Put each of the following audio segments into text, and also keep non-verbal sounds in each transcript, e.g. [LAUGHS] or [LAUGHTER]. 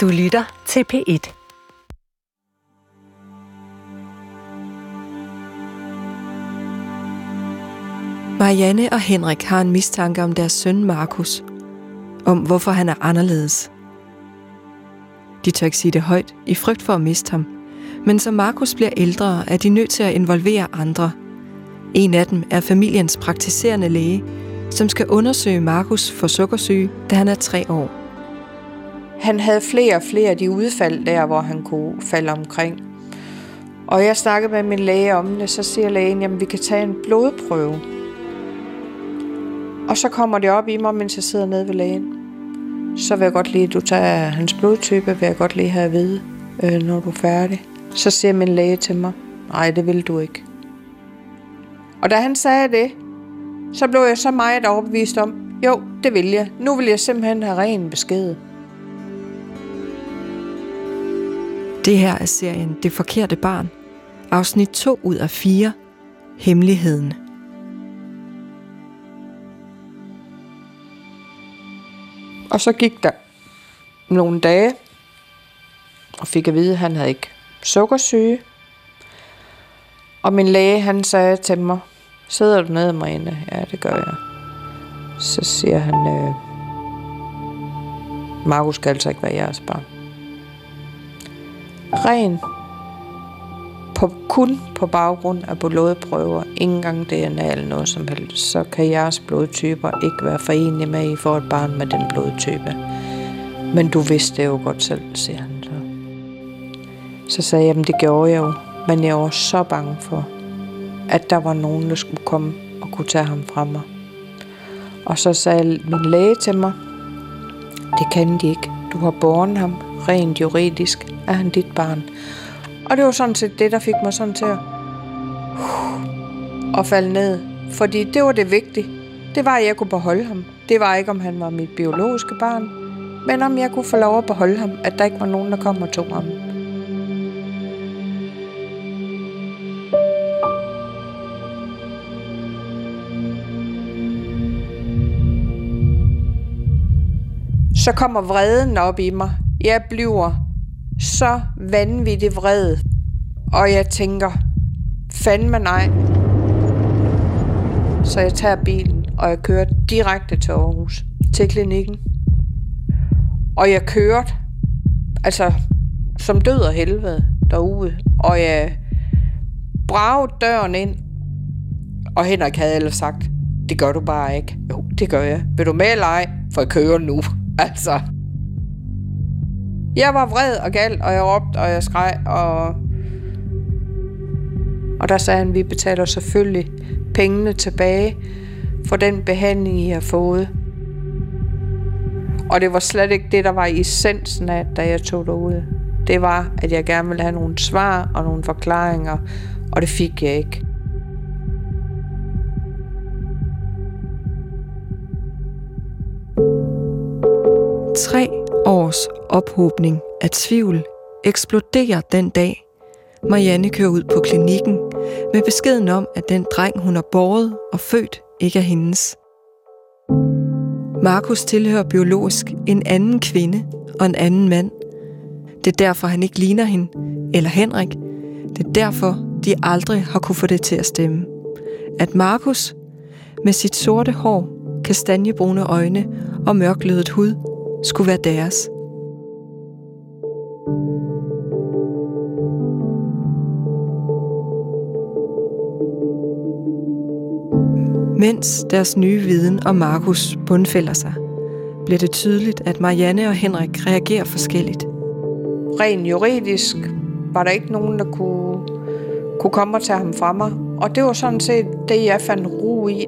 Du lytter til P1. Marianne og Henrik har en mistanke om deres søn Markus. Om hvorfor han er anderledes. De tør ikke sige det højt, i frygt for at miste ham. Men som Markus bliver ældre, er de nødt til at involvere andre. En af dem er familiens praktiserende læge, som skal undersøge Markus for sukkersyge, da han er tre år. Han havde flere og flere af de udfald der, hvor han kunne falde omkring. Og jeg snakkede med min læge om det, så siger lægen, jamen vi kan tage en blodprøve. Og så kommer det op i mig, mens jeg sidder nede ved lægen. Så vil jeg godt lige, du tager hans blodtype, vil jeg godt lige have at vide, øh, når du er færdig. Så siger min læge til mig, nej, det vil du ikke. Og da han sagde det, så blev jeg så meget overbevist om, jo, det vil jeg. Nu vil jeg simpelthen have ren besked. Det her er serien Det Forkerte Barn. Afsnit 2 ud af 4. Hemmeligheden. Og så gik der nogle dage, og fik at vide, at han havde ikke sukkersyge. Og min læge, han sagde til mig, sidder du nede, Marianne? Ja, det gør jeg. Så siger han, øh, Markus skal altså ikke være jeres barn. Ren på, kun på baggrund af blodprøver, ingen engang DNA eller noget som helst, så kan jeres blodtyper ikke være forenlige med, at I får et barn med den blodtype. Men du vidste det jo godt selv, siger han så. Så sagde jeg, at det gjorde jeg jo, men jeg var så bange for, at der var nogen, der skulle komme og kunne tage ham fra mig. Og så sagde min læge til mig, det kan de ikke. Du har båret ham. Rent juridisk er han dit barn. Og det var sådan set det, der fik mig sådan til at, at falde ned. Fordi det var det vigtige. Det var, at jeg kunne beholde ham. Det var ikke, om han var mit biologiske barn, men om jeg kunne få lov at beholde ham, at der ikke var nogen, der kom og tog ham. Så kommer vreden op i mig. Jeg bliver så vanvittigt vred. Og jeg tænker, fandme nej. Så jeg tager bilen, og jeg kører direkte til Aarhus, til klinikken. Og jeg kørte, altså som død og helvede derude, og jeg bragte døren ind, og Henrik havde ellers sagt, det gør du bare ikke. Jo, det gør jeg. Vil du med eller ej? For jeg kører nu. [LAUGHS] Altså. Jeg var vred og gal, og jeg råbte, og jeg skreg, og... Og der sagde han, vi betaler selvfølgelig pengene tilbage for den behandling, I har fået. Og det var slet ikke det, der var i essensen af, da jeg tog derud. Det var, at jeg gerne ville have nogle svar og nogle forklaringer, og det fik jeg ikke. Tre års ophobning af tvivl eksploderer den dag, Marianne kører ud på klinikken med beskeden om, at den dreng, hun har båret og født, ikke er hendes. Markus tilhører biologisk en anden kvinde og en anden mand. Det er derfor, han ikke ligner hende, eller Henrik. Det er derfor, de aldrig har kunne få det til at stemme. At Markus med sit sorte hår, kastanjebrune øjne og mørklødet hud skulle være deres. Mens deres nye viden om Markus bundfælder sig, bliver det tydeligt, at Marianne og Henrik reagerer forskelligt. Rent juridisk var der ikke nogen, der kunne, kunne komme og tage ham fra mig. Og det var sådan set det, jeg fandt ro i.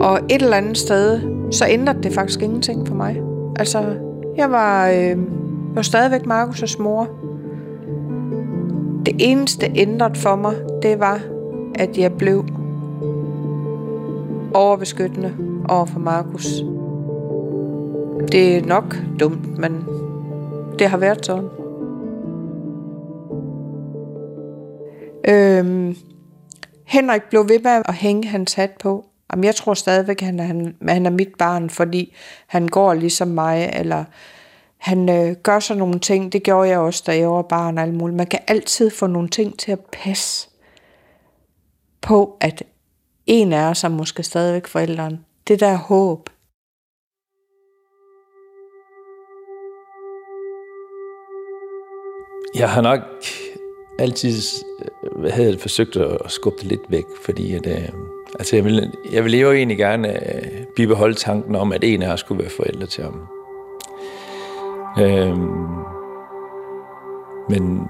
Og et eller andet sted, så ændrede det faktisk ingenting for mig. Altså, jeg var, øh, jeg var stadigvæk Markus' mor. Det eneste ændret for mig, det var, at jeg blev overbeskyttende over for Markus. Det er nok dumt, men det har været sådan. Øhm, Henrik blev ved med at hænge hans hat på. Jamen, jeg tror stadigvæk, at han er, han, han er mit barn, fordi han går ligesom mig, eller Han øh, gør så nogle ting, det gjorde jeg også, da jeg var barn og alt muligt. Man kan altid få nogle ting til at passe på, at en af os er måske stadigvæk forældrene. Det der håb. Jeg har nok altid øh, havde forsøgt at skubbe det lidt væk, fordi at, øh, altså jeg, vil, jeg ville jo egentlig gerne øh, bibeholde tanken om, at en af os skulle være forældre til ham. Øh, men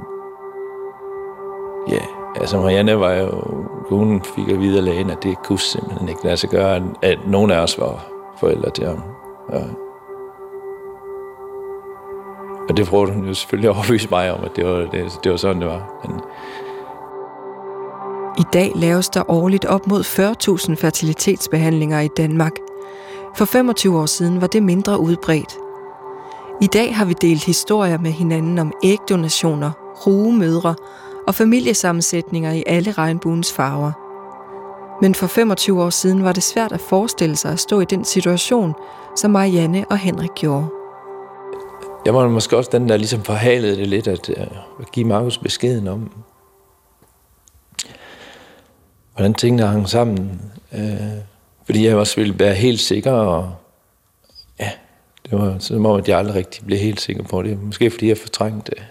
ja, altså Marianne var jo, hun fik at vide af lægen, at det kunne simpelthen ikke lade sig gøre, at nogen af os var forældre til ham. Ja. Og det prøvede hun jo selvfølgelig at overbevise mig om, at det var, det, det var sådan, det var. Men... I dag laves der årligt op mod 40.000 fertilitetsbehandlinger i Danmark. For 25 år siden var det mindre udbredt. I dag har vi delt historier med hinanden om ægdonationer, rugemødre og familiesammensætninger i alle regnbuens farver. Men for 25 år siden var det svært at forestille sig at stå i den situation, som Marianne og Henrik gjorde. Jeg var måske også den, der ligesom forhalede det lidt, at, øh, at give Markus beskeden om, hvordan tingene hang sammen. Øh, fordi jeg også ville være helt sikker, og ja, det var som om, at jeg aldrig rigtig blev helt sikker på det. Måske fordi jeg fortrængte det.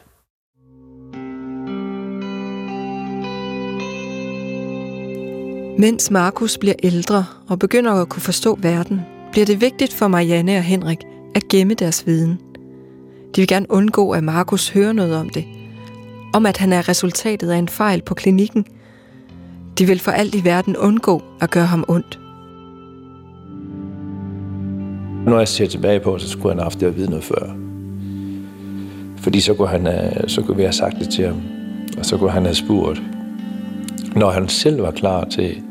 Mens Markus bliver ældre og begynder at kunne forstå verden, bliver det vigtigt for Marianne og Henrik at gemme deres viden – de vil gerne undgå, at Markus hører noget om det. Om at han er resultatet af en fejl på klinikken. De vil for alt i verden undgå at gøre ham ondt. Når jeg ser tilbage på, så skulle han have haft det at vide noget før. Fordi så kunne, han, øh, så kunne vi have sagt det til ham. Og så kunne han have spurgt. Når han selv var klar til,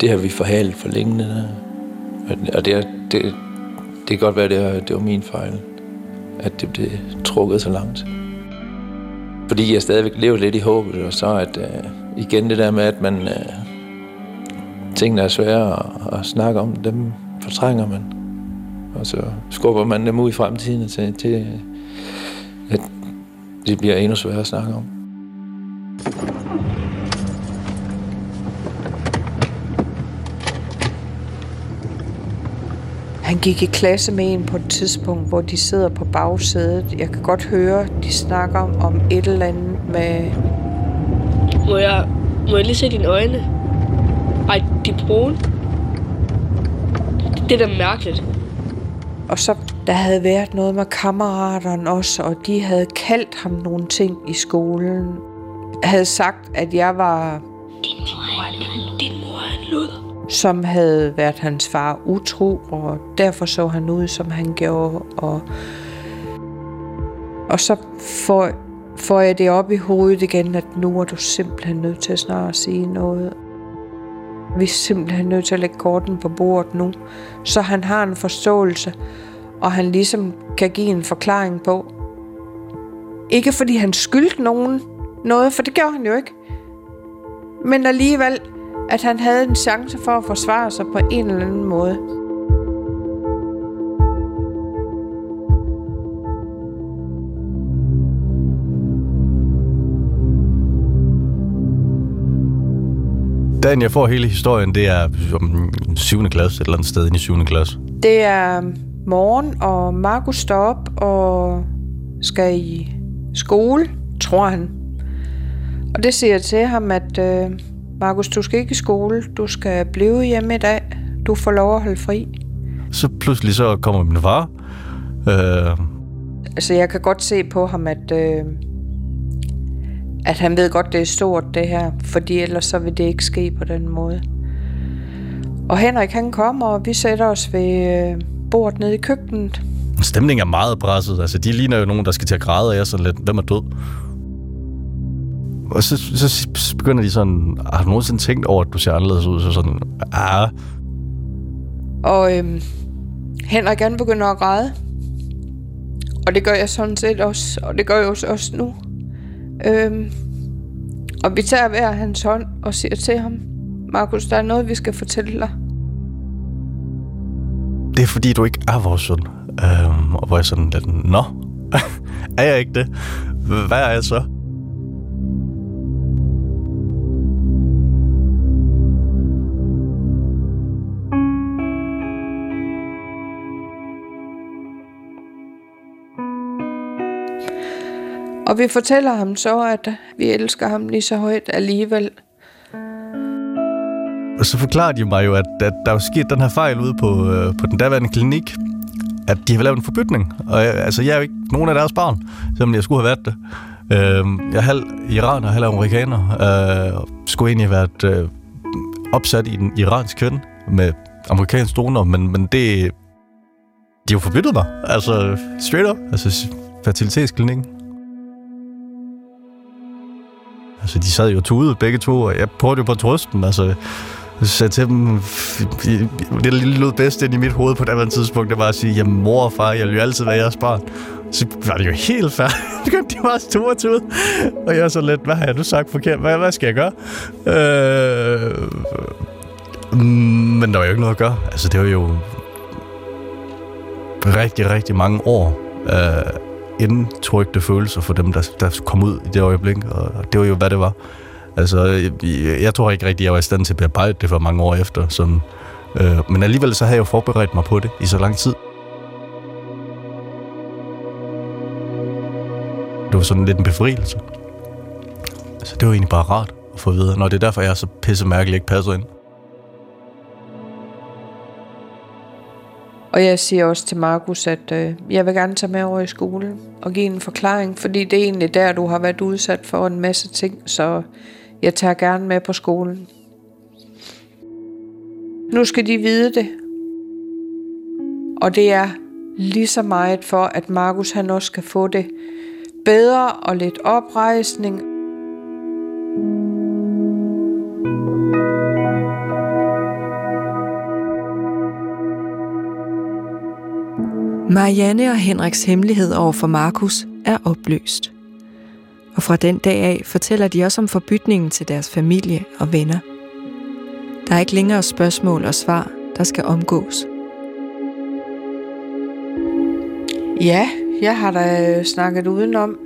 det har vi forhalet for længe. Og det, det, det kan godt være, det var, det var min fejl, at det blev trukket så langt. Fordi jeg stadigvæk lever lidt i håbet, og så at uh, igen det der med, at man uh, tingene er svære at, at snakke om, dem fortrænger man. Og så skubber man dem ud i fremtiden til, til at det bliver endnu sværere at snakke om. Han gik i klasse med en på et tidspunkt, hvor de sidder på bagsædet. Jeg kan godt høre, de snakker om et eller andet med... Må jeg, må jeg lige se dine øjne? Ej, de er brune. Det er da mærkeligt. Og så der havde været noget med kammeraterne også, og de havde kaldt ham nogle ting i skolen. Jeg havde sagt, at jeg var... Din mor som havde været hans far utro, og derfor så han ud, som han gjorde. Og, og så får, får jeg det op i hovedet igen, at nu er du simpelthen nødt til at snart sige noget. Vi er simpelthen nødt til at lægge korten på bordet nu, så han har en forståelse, og han ligesom kan give en forklaring på. Ikke fordi han skyldte nogen noget, for det gjorde han jo ikke. Men alligevel at han havde en chance for at forsvare sig på en eller anden måde. Dagen, jeg får hele historien, det er om 7. klasse, et eller andet sted i 7. klasse. Det er morgen, og Markus står op og skal i skole, tror han. Og det siger til ham, at øh, Markus, du skal ikke i skole. Du skal blive hjemme i dag. Du får lov at holde fri. Så pludselig så kommer min far. Øh... Altså, jeg kan godt se på ham, at, øh, at han ved godt, det er stort, det her. Fordi ellers så vil det ikke ske på den måde. Og Henrik, han kommer, og vi sætter os ved øh, bordet nede i køkkenet. Stemningen er meget presset. Altså, de ligner jo nogen, der skal til at græde, og jeg er sådan lidt, hvem er død? Og så, så begynder de sådan, har du nogensinde tænkt over, at du ser anderledes ud? Så sådan, ah. Og øhm, Henrik han begynder at græde. Og det gør jeg sådan set også, og det gør jeg også nu. Øhm, og vi tager hver hans hånd og siger til ham, Markus, der er noget, vi skal fortælle dig. Det er fordi, du ikke er vores søn. Øhm, og hvor jeg sådan lidt, nå, [LAUGHS] er jeg ikke det? Hvad er jeg så? Og vi fortæller ham så, at vi elsker ham lige så højt alligevel. Og så forklarer de mig jo, at, at der er sket den her fejl ude på, øh, på den daværende klinik, at de har lavet en forbytning. Og jeg, altså, jeg er jo ikke nogen af deres barn, selvom jeg skulle have været det. Øh, jeg er halv iraner, halv amerikaner, øh, og skulle egentlig have været øh, opsat i en iransk kvinde med amerikansk donor, men, men det... De har jo forbyttet mig. Altså, straight up. Altså, fertilitetsklinikken. Altså, de sad jo tude begge to, og jeg prøvede jo på trøsten. Altså, jeg sagde til dem, det der lille lød bedst ind i mit hoved på det tidspunkt, det var at sige, jamen mor og far, jeg vil jo altid være jeres barn. Så var det jo helt færdigt. [LAUGHS] de var store to tude. Og jeg er så lidt, hvad har jeg nu sagt forkert? Hvad, hvad skal jeg gøre? Øh, men der var jo ikke noget at gøre. Altså, det var jo rigtig, rigtig mange år øh, indtrykte følelser for dem, der, der kom ud i det øjeblik. Og det var jo, hvad det var. Altså, jeg, jeg tror ikke rigtig, jeg var i stand til at bearbejde det for mange år efter. Som, øh, men alligevel så havde jeg jo forberedt mig på det i så lang tid. Det var sådan lidt en befrielse. Altså, det var egentlig bare rart at få videre, når det er derfor, jeg er så pisse mærkelig ikke passer ind. Og jeg siger også til Markus, at øh, jeg vil gerne tage med over i skolen og give en forklaring, fordi det er egentlig der, du har været udsat for en masse ting, så jeg tager gerne med på skolen. Nu skal de vide det. Og det er lige så meget for, at Markus han også skal få det bedre og lidt oprejsning. Marianne og Henriks hemmelighed over for Markus er opløst. Og fra den dag af fortæller de også om forbytningen til deres familie og venner. Der er ikke længere spørgsmål og svar, der skal omgås. Ja, jeg har da snakket udenom.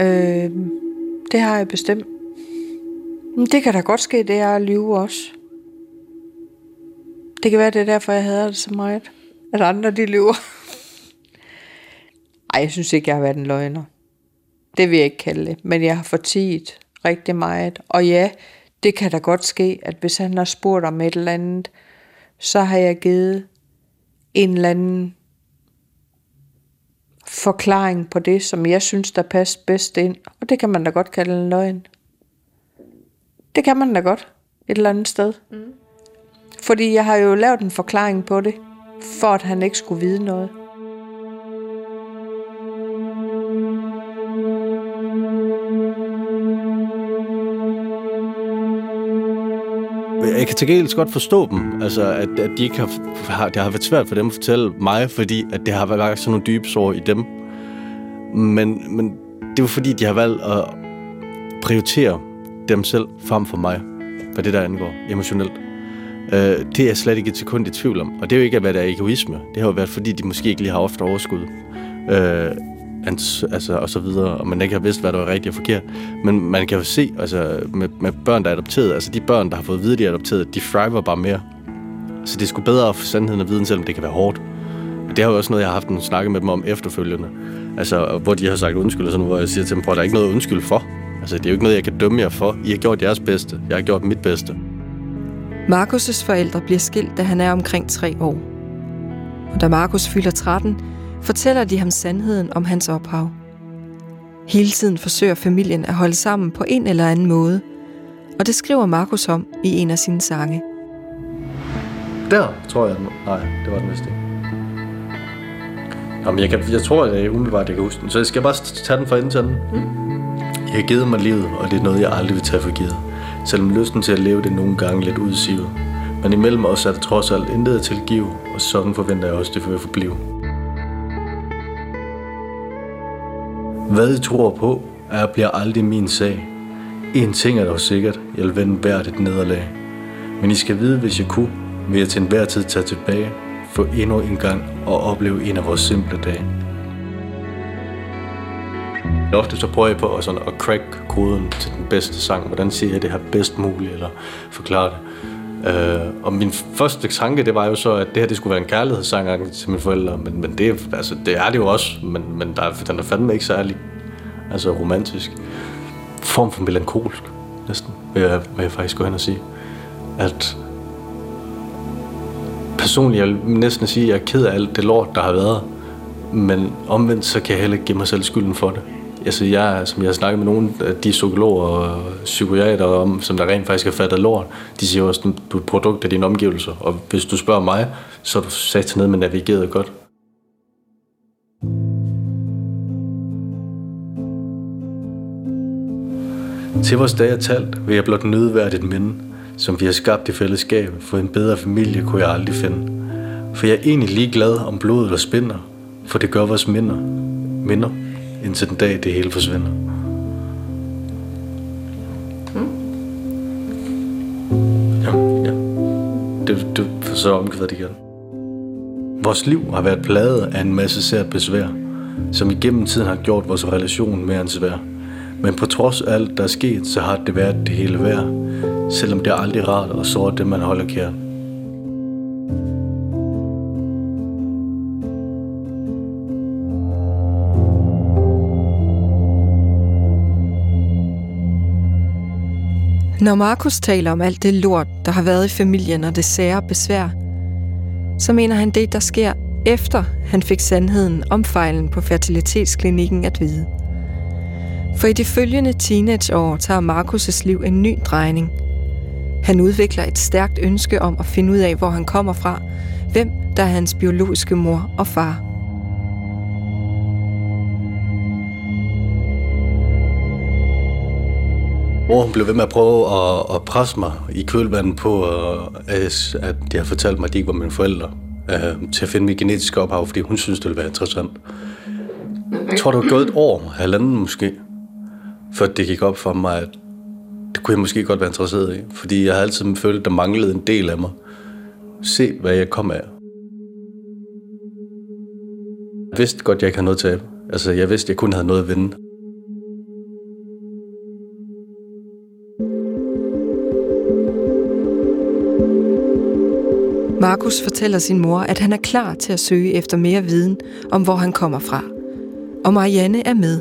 Øh, det har jeg bestemt. Men det kan da godt ske, det er at lyve også. Det kan være, det er derfor, jeg hader det så meget. At andre, de lyver. Ej, jeg synes ikke, jeg har været en løgner. Det vil jeg ikke kalde det. Men jeg har fortiget rigtig meget. Og ja, det kan da godt ske, at hvis han har spurgt om et eller andet, så har jeg givet en eller anden forklaring på det, som jeg synes, der passer bedst ind. Og det kan man da godt kalde en løgn. Det kan man da godt et eller andet sted. Mm. Fordi jeg har jo lavet en forklaring på det, for at han ikke skulle vide noget. Jeg kan til gengæld godt forstå dem, altså at, at de ikke har, har, det har været svært for dem at fortælle mig, fordi at det har været sådan nogle dybe sår i dem. Men, men det er jo fordi, de har valgt at prioritere dem selv frem for mig, hvad det der angår emotionelt. Øh, det er jeg slet ikke et sekund i tvivl om. Og det er jo ikke at være der egoisme. Det har jo været, fordi de måske ikke lige har ofte overskud. Øh, altså, og så videre, og man ikke har vidst, hvad der var rigtigt og forkert. Men man kan jo se, altså, med, med børn, der er adopteret, altså de børn, der har fået at vide, de er adopteret, de thriver bare mere. Så det er sgu bedre at få sandheden og viden, selvom det kan være hårdt. Og det har jo også noget, jeg har haft en snakke med dem om efterfølgende. Altså, hvor de har sagt undskyld og sådan hvor jeg siger til dem, prøv, der er ikke noget undskyld for. Altså, det er jo ikke noget, jeg kan dømme jer for. I har gjort jeres bedste. Jeg har gjort mit bedste. Markus' forældre bliver skilt, da han er omkring tre år. Og da Markus fylder 13, fortæller de ham sandheden om hans ophav. Hele tiden forsøger familien at holde sammen på en eller anden måde, og det skriver Markus om i en af sine sange. Der, tror jeg. Nej, det var den næste. Jamen, jeg, kan, jeg tror, at jeg umiddelbart jeg kan huske den. Så jeg skal bare tage den fra enden til den. Mm. Jeg har givet mig livet, og det er noget, jeg aldrig vil tage for givet. Selvom lysten til at leve det nogle gange lidt udsivet. Men imellem os er der trods alt intet at tilgive, og sådan forventer jeg også, det vil forblive. Hvad I tror på, er bliver aldrig min sag. En ting er dog sikkert, jeg vil vende hvert et nederlag. Men I skal vide, hvis jeg kunne, vil jeg til enhver tid tage tilbage, få endnu en gang og opleve en af vores simple dage. Ofte så prøver jeg på at, sådan at crack koden til den bedste sang. Hvordan siger jeg det her bedst muligt, eller forklare det. Uh, og min første tanke, det var jo så, at det her det skulle være en kærlighedssang til mine forældre, men, men det, altså, det er det jo også, men, men der, den er fandme ikke særlig altså romantisk. Form for melankolsk, næsten, vil jeg, vil jeg faktisk gå hen og sige. At personligt, jeg vil næsten sige, at jeg er ked af alt det lort, der har været, men omvendt, så kan jeg heller ikke give mig selv skylden for det. Altså jeg, som jeg har snakket med nogle af øh, de psykologer og psykiater om, som der rent faktisk har fattet lort, de siger også, at du er et produkt af dine omgivelser. Og hvis du spørger mig, så er du sat ned med navigeret godt. Til vores dag er talt, vil jeg blot nødværdigt minde, som vi har skabt i fællesskab, for en bedre familie kunne jeg aldrig finde. For jeg er egentlig ligeglad om blodet og spinder, for det gør vores minder. Minder indtil den dag det hele forsvinder. Mm. Ja, ja. Det, det så omkvædet igen. Vores liv har været plaget af en masse sært besvær, som igennem tiden har gjort vores relation mere end svær. Men på trods af alt, der er sket, så har det været det hele værd, selvom det er aldrig rart at såre det, man holder kært. Når Markus taler om alt det lort, der har været i familien og det sære besvær, så mener han det, der sker efter han fik sandheden om fejlen på fertilitetsklinikken at vide. For i de følgende teenageår tager Markus' liv en ny drejning. Han udvikler et stærkt ønske om at finde ud af, hvor han kommer fra, hvem der er hans biologiske mor og far. Mor hun blev ved med at prøve at, at presse mig i kølvandet på, øh, at at jeg fortalte mig, at de ikke var mine forældre, øh, til at finde mit genetiske ophav, fordi hun synes, det ville være interessant. Jeg tror, det var gået et år, halvanden måske, før det gik op for mig, at det kunne jeg måske godt være interesseret i. Fordi jeg har altid følt, at der manglede en del af mig. Se, hvad jeg kom af. Jeg vidste godt, at jeg ikke havde noget til Altså, jeg vidste, at jeg kun havde noget at vinde. Markus fortæller sin mor, at han er klar til at søge efter mere viden om, hvor han kommer fra. Og Marianne er med.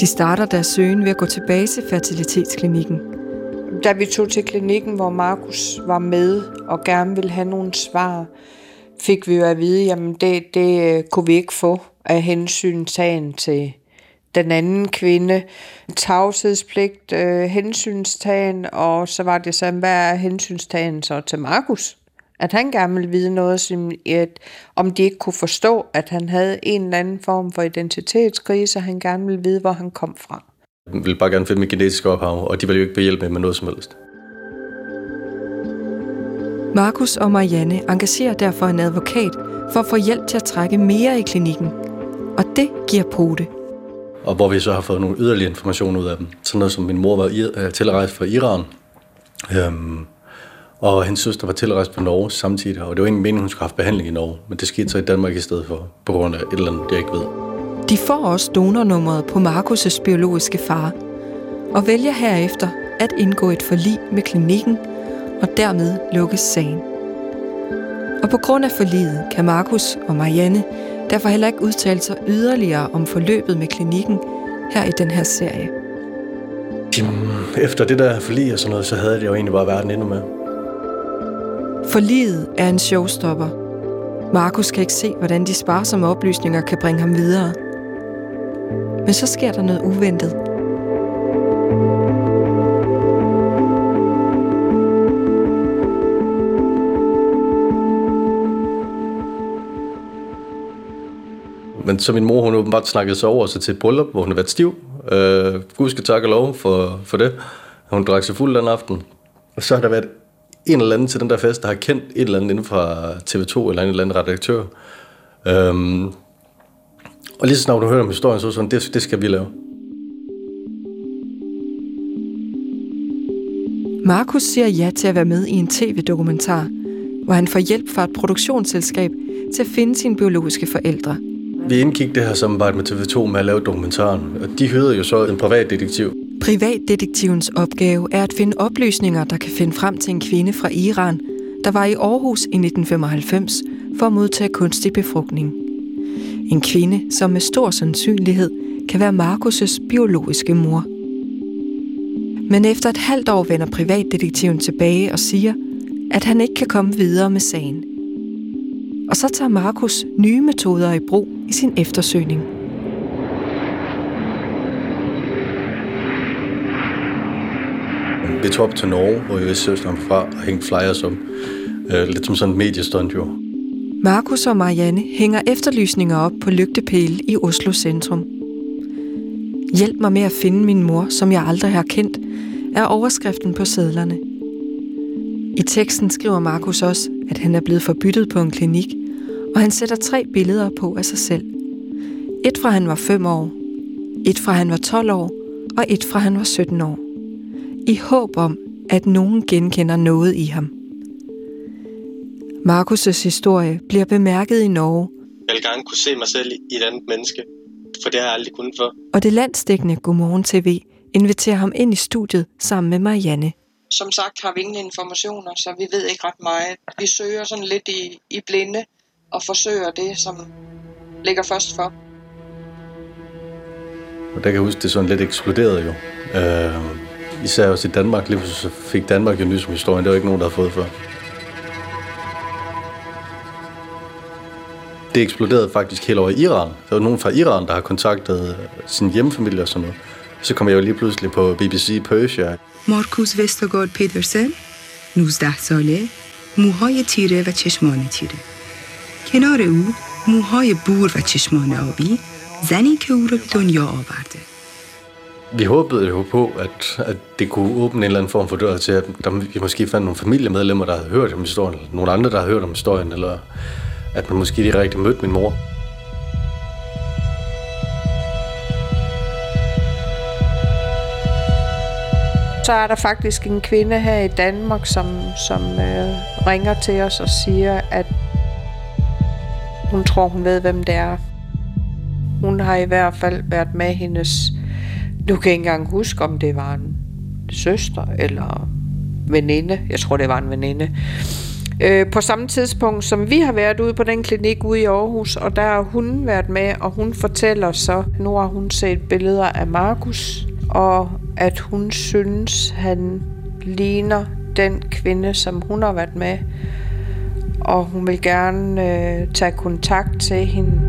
De starter deres søgen ved at gå tilbage til fertilitetsklinikken. Da vi tog til klinikken, hvor Markus var med og gerne ville have nogle svar, fik vi jo at vide, at det, det øh, kunne vi ikke få af hensyn tagen til den anden kvinde. Tavshedspligt, øh, hensynstagen, og så var det sådan, hvad er hensynstagen så til Markus? At han gerne ville vide noget, som, at, om de ikke kunne forstå, at han havde en eller anden form for identitetskrise, og han gerne ville vide, hvor han kom fra. Jeg ville bare gerne finde mit genetiske ophav, og de ville jo ikke behjælpe med, med noget som helst. Markus og Marianne engagerer derfor en advokat for at få hjælp til at trække mere i klinikken. Og det giver pote. Og hvor vi så har fået nogle yderligere information ud af dem. Sådan noget som min mor var øh, tilrejst fra Iran. Øhm, og hendes søster var tilrejst på Norge samtidig, og det var ingen mening, hun skulle have haft behandling i Norge, men det skete så i Danmark i stedet for, på grund af et eller andet, jeg ikke ved. De får også donornummeret på Markus' biologiske far, og vælger herefter at indgå et forlig med klinikken, og dermed lukkes sagen. Og på grund af forliget kan Markus og Marianne derfor heller ikke udtale sig yderligere om forløbet med klinikken her i den her serie. Efter det der forlig og sådan noget, så havde det jo egentlig bare verden endnu med. For livet er en showstopper. Markus kan ikke se, hvordan de sparsomme oplysninger kan bringe ham videre. Men så sker der noget uventet. Men så min mor, hun åbenbart snakkede sig over sig til et bryllup, hvor hun havde været stiv. Øh, Gud skal takke og lov for, for det. Hun drak sig fuld den aften. Og så har der været en eller anden til den der fest, der har kendt et eller andet inden fra TV2 eller en eller anden redaktør. Øhm, og lige så snart du hører om historien, så sådan, det, det skal vi lave. Markus siger ja til at være med i en tv-dokumentar, hvor han får hjælp fra et produktionsselskab til at finde sine biologiske forældre. Vi indgik det her samarbejde med TV2 med at lave dokumentaren, og de hyrede jo så en privatdetektiv. Privatdetektivens opgave er at finde oplysninger, der kan finde frem til en kvinde fra Iran, der var i Aarhus i 1995 for at modtage kunstig befrugtning. En kvinde, som med stor sandsynlighed kan være Markus' biologiske mor. Men efter et halvt år vender privatdetektiven tilbage og siger, at han ikke kan komme videre med sagen. Og så tager Markus nye metoder i brug i sin eftersøgning. Vi tog op til Norge, hvor jeg vidste ham fra, og hængte flyers om. Øh, lidt som sådan et mediestunt jo. Markus og Marianne hænger efterlysninger op på lygtepæle i Oslo centrum. Hjælp mig med at finde min mor, som jeg aldrig har kendt, er overskriften på sædlerne. I teksten skriver Markus også, at han er blevet forbyttet på en klinik, og han sætter tre billeder på af sig selv. Et fra han var 5 år, et fra han var 12 år, og et fra han var 17 år. I håb om, at nogen genkender noget i ham. Markus' historie bliver bemærket i Norge. Jeg vil gerne kunne se mig selv i et andet menneske, for det har jeg aldrig kunnet før. Og det landstækkende Godmorgen TV inviterer ham ind i studiet sammen med Marianne. Som sagt har vi ingen informationer, så vi ved ikke ret meget. Vi søger sådan lidt i, i blinde og forsøger det, som ligger først for. Og der kan jeg huske, det sådan lidt eksploderede jo. Øh, især også i Danmark. Lige så fik Danmark jo nys om historien. Det var ikke nogen, der havde fået før. Det eksploderede faktisk helt over i Iran. Der var nogen fra Iran, der har kontaktet sin hjemmefamilie og sådan noget. Så kom jeg jo lige pludselig på BBC Persia. مارکوس وستگارد پیدرسن 19 ساله موهای تیره و چشمان تیره کنار او موهای بور و چشمان آبی زنی که او را به دنیا آورده vi håbede jo på, at, at det kunne åbne en eller anden form for dør til, at der, vi måske fandt nogle familiemedlemmer, der havde hørt om historien, eller nogle andre, der havde hørt om historien, eller at man måske direkte mødte min mor. Så er der faktisk en kvinde her i Danmark, som, som øh, ringer til os og siger, at hun tror, hun ved, hvem det er. Hun har i hvert fald været med hendes... Du kan ikke engang huske, om det var en søster eller veninde. Jeg tror, det var en veninde. Øh, på samme tidspunkt, som vi har været ude på den klinik ude i Aarhus, og der har hun været med, og hun fortæller så, nu har hun set billeder af Markus, og at hun synes, han ligner den kvinde, som hun har været med, og hun vil gerne øh, tage kontakt til hende.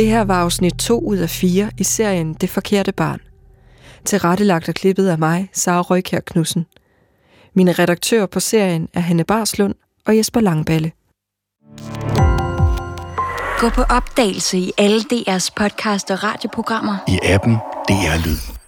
Det her var afsnit 2 ud af 4 i serien Det Forkerte Barn. Tilrettelagt og klippet af mig, Sara Røykær Knudsen. Mine redaktører på serien er Hanne Barslund og Jesper Langballe. Gå på opdagelse i alle DR's podcast og radioprogrammer. I appen DR Lyd.